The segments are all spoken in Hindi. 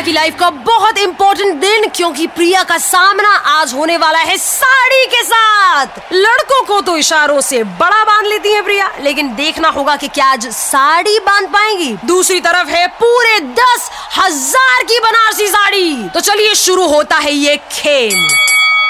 प्रिया की लाइफ का बहुत इंपॉर्टेंट दिन, क्योंकि प्रिया का सामना आज होने वाला है साड़ी के साथ। लड़कों को तो इशारों से बड़ा बाँध लेती है प्रिया, लेकिन देखना होगा कि क्या आज साड़ी बाँध पाएँगी। दूसरी तरफ़ है पूरे दस हज़ार की बनारसी साड़ी। तो चलिए शुरू होता है ये खेल।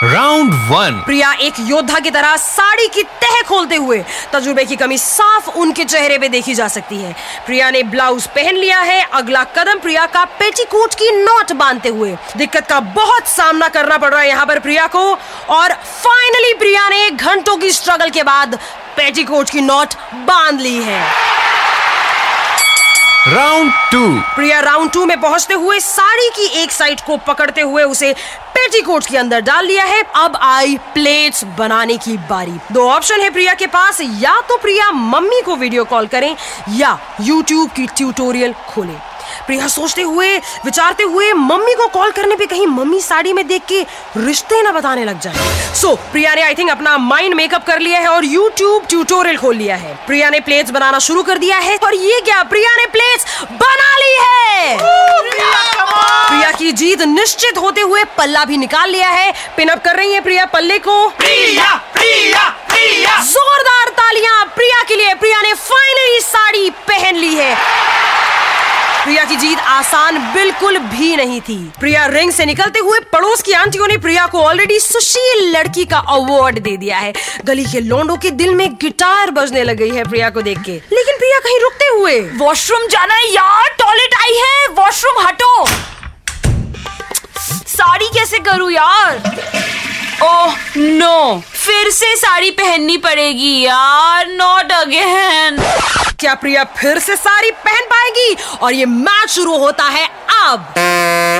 राउंड वन प्रिया एक योद्धा की तरह साड़ी की तह खोलते हुए, तजुर्बे की कमी साफ़ उनके चेहरे पे देखी जा सकती है। प्रिया ने ब्लाउज पहन लिया है। अगला कदम प्रिया का पेटीकोट की नोट बांधते हुए। दिक्कत का बहुत सामना करना पड़ रहा है यहाँ पर प्रिया को। और फाइनली प्रिया ने घंटों की स्ट्रगल के बाद पेटीकोट की नोट बाँध ली है। Round two Priya round two में पहुँचते हुए साड़ी की एक साइड को पकड़ते हुए उसे पेटीकोट के अंदर डाल लिया है। अब आई प्लेट्स बनाने की बारी। दो ऑप्शन है प्रिया के पास। या तो प्रिया मम्मी को वीडियो कॉल करें या यूट्यूब की ट्यूटोरियल खोलें। प्रिया सोचते हुए विचारते हुए मम्मी को कॉल करने पे कहीं मम्मी साड़ी में देख के रिश्ते ना बताने लग जाए। सो so, प्रिया ने आई थिंक अपना माइंड मेकअप कर लिया है और यूट्यूब ट्यूटोरियल खोल लिया है। प्रिया ने प्लेट्स बनाना शुरू कर दिया है और ये क्या? प्रिया ने प्लेट्स बना ली है! प्रिया की जीत निश्चित होते हुए पल्ला भी निकाल लिया है। पिनअप कर रही है प्रिया पल्ले को। प्रिया प्रिया प्रिया। जोरदार तालियाँ प्रिया के लिए। प्रिया ने फाइनली साड़ी पहन ली है। प्रिया की जीत आसान बिल्कुल भी नहीं थी। प्रिया रिंग से निकलते हुए पड़ोस की आंटियों ने प्रिया को ऑलरेडी सुशील लड़की का अवार्ड दे दिया है। गली के लोंडो के दिल में गिटार बजने लग गई है प्रिया को देख के। लेकिन प्रिया कहीं रुकते हुए। वॉशरूम जाना है यार टॉयलेट आई है वॉशरूम हटो। साड़ी कैसे करूँ यार? ओह नो फिर से साड़ी पहननी पड़ेगी यार नॉट अगेन क्या प्रिया फिर से साड़ी पहन और ये मैच शुरू होता है अब।